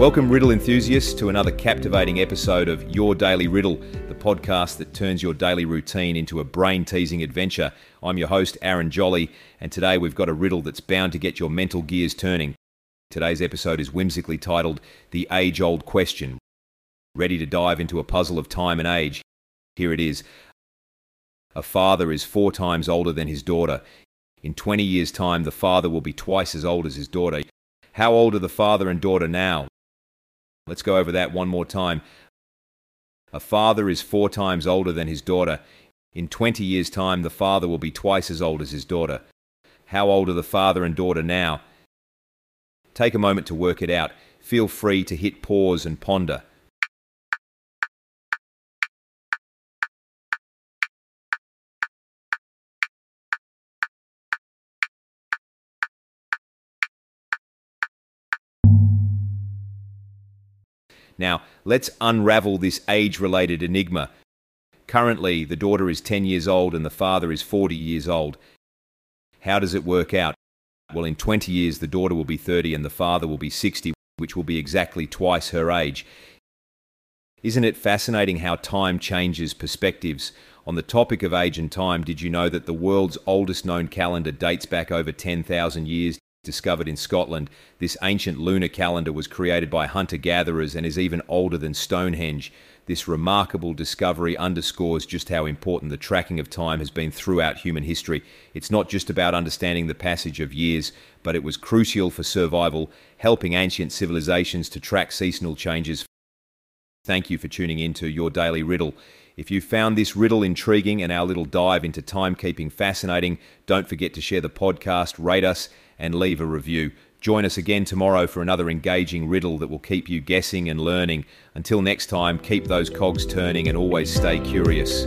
Welcome, riddle enthusiasts, to another captivating episode of Your Daily Riddle, the podcast that turns your daily routine into a brain teasing adventure. I'm your host, Aaron Jolly, and today we've got a riddle that's bound to get your mental gears turning. Today's episode is whimsically titled The Age Old Question. Ready to dive into a puzzle of time and age? Here it is. A father is four times older than his daughter. In 20 years' time, the father will be twice as old as his daughter. How old are the father and daughter now? Let's go over that one more time. A father is four times older than his daughter. In 20 years' time, the father will be twice as old as his daughter. How old are the father and daughter now? Take a moment to work it out. Feel free to hit pause and ponder. Now, let's unravel this age related enigma. Currently, the daughter is 10 years old and the father is 40 years old. How does it work out? Well, in 20 years, the daughter will be 30 and the father will be 60, which will be exactly twice her age. Isn't it fascinating how time changes perspectives? On the topic of age and time, did you know that the world's oldest known calendar dates back over 10,000 years discovered in Scotland. This ancient lunar calendar was created by hunter gatherers and is even older than Stonehenge. This remarkable discovery underscores just how important the tracking of time has been throughout human history. It's not just about understanding the passage of years, but it was crucial for survival, helping ancient civilizations to track seasonal changes. Thank you for tuning in to Your Daily Riddle. If you found this riddle intriguing and our little dive into timekeeping fascinating, don't forget to share the podcast, rate us, and leave a review. Join us again tomorrow for another engaging riddle that will keep you guessing and learning. Until next time, keep those cogs turning and always stay curious.